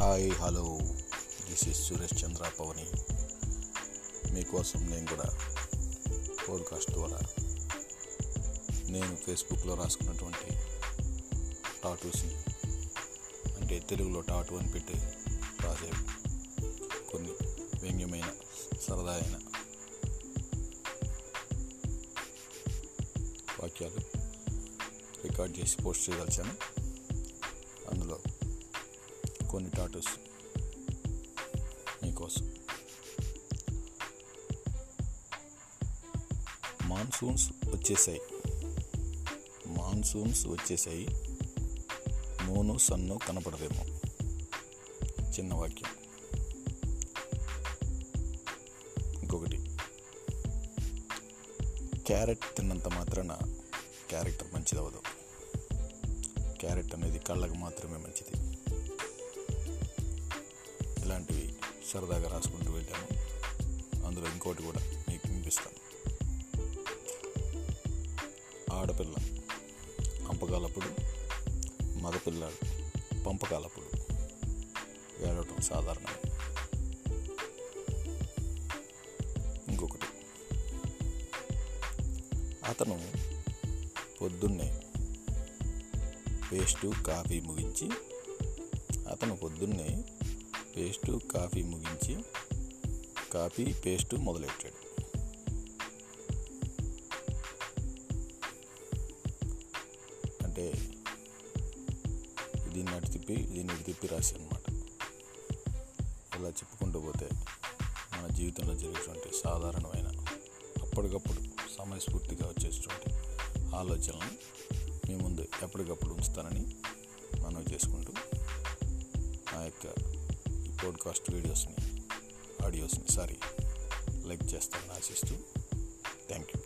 Hi hello. This is Suresh Chandra Pavani. మీకోసం నేను కూడా పోడ్కాస్ట్ ద్వారా నేను ఫేస్బుక్లో రాసుకున్నటువంటి టాటూస్ని అంటే తెలుగులో టాటూ అని పెట్టి రాసే కొన్ని వ్యంగ్యమైన సరదా అయిన వాక్యాలు రికార్డ్ చేసి పోస్ట్ చేయదలిచాను. అందులో కొన్ని టాటూస్ మీకోసం మాన్సూన్స్ వచ్చేసాయి. మాన్సూన్స్ వచ్చేసాయి. మూను సన్ను కనపడదేమో. చిన్న వాక్యం. ఇంకొకటి. క్యారెట్ తిన్నంత మాత్రాన క్యారెక్టర్ మంచిది అవ్వదు క్యారెట్ అనేది కళ్ళకు మాత్రమే మంచిది. ఇలాంటివి సరదాగా రాసుకుంటూ వెళ్ళాను అందులో ఇంకోటి కూడా మీకు వినిపిస్తాను. ఆడపిల్ల అంపకాలప్పుడు మగపిల్లాడు పంపకాలప్పుడు ఏడవటం సాధారణమే. ఇంకొకటి అతను పొద్దున్నే పేస్టు కాఫీ ముగించి అతను పొద్దున్నే పేస్టు కాఫీ ముగించి కాఫీ పేస్టు మొదలెట్టాడు. అంటే దీన్ని అటు తిప్పి దీన్ని ఇటు తిప్పి రాసి అనమాట ఇలా చెప్పుకుంటూ పోతే మన జీవితంలో జరిగేటువంటి సాధారణమైన అప్పటికప్పుడు సమయస్ఫూర్తిగా వచ్చేటువంటి ఆలోచనలను మీ ముందు ఎప్పటికప్పుడు ఉంచుతానని మనం చేసుకుంటూ నా యొక్క పోడ్కాస్ట్ వీడియోస్ని ఆడియోస్ని సారీ లైక్ చేస్తాను ఆశిస్తూ థ్యాంక్ యూ